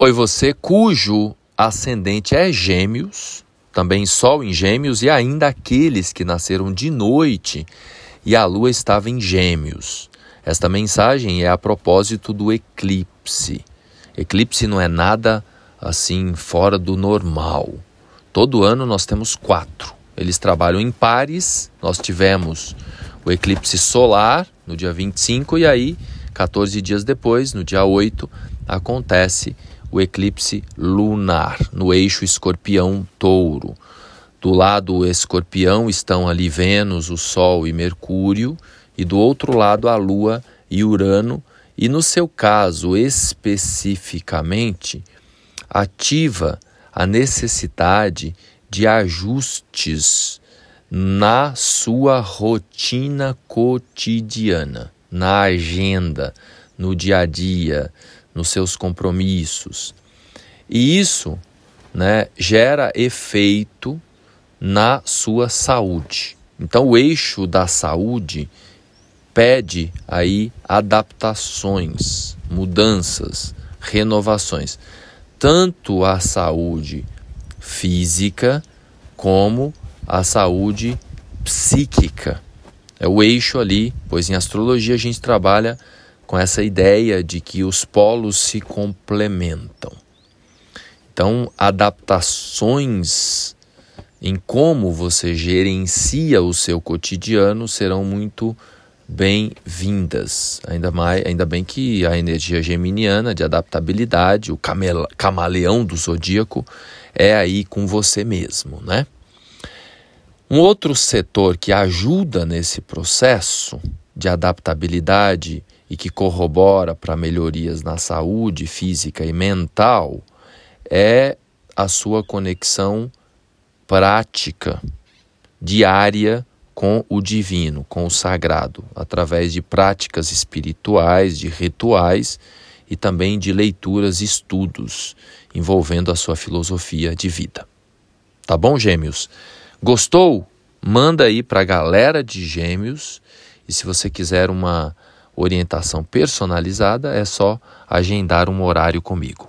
Oi, você cujo ascendente é Gêmeos, também Sol em Gêmeos, e ainda aqueles que nasceram de noite e a Lua estava em Gêmeos. Esta mensagem é a propósito do eclipse. Eclipse não é nada assim fora do normal. Todo ano nós temos quatro. Eles trabalham em pares. Nós tivemos o eclipse solar no dia 25 e aí, 14 dias depois, no dia 8, acontece o eclipse lunar no eixo escorpião-touro. Do lado escorpião estão ali Vênus, o Sol e Mercúrio, e do outro lado a Lua e Urano, e no seu caso especificamente, ativa a necessidade de ajustes na sua rotina cotidiana, na agenda, no dia a dia, nos seus compromissos. E isso né, gera efeito na sua saúde. Então, o eixo da saúde pede aí adaptações, mudanças, renovações, tanto a saúde física como a saúde psíquica. É o eixo ali, pois em astrologia a gente trabalha com essa ideia de que os polos se complementam. Então, adaptações em como você gerencia o seu cotidiano serão muito bem-vindas. Ainda mais, ainda bem que a energia geminiana de adaptabilidade, o camaleão do zodíaco é aí com você mesmo, né? Um outro setor que ajuda nesse processo de adaptabilidade e que corrobora para melhorias na saúde física e mental é a sua conexão prática diária com o divino, com o sagrado, através de práticas espirituais, de rituais e também de leituras estudos envolvendo a sua filosofia de vida. Tá bom, Gêmeos? Gostou? Manda aí para a galera de Gêmeos e se você quiser uma orientação personalizada, é só agendar um horário comigo.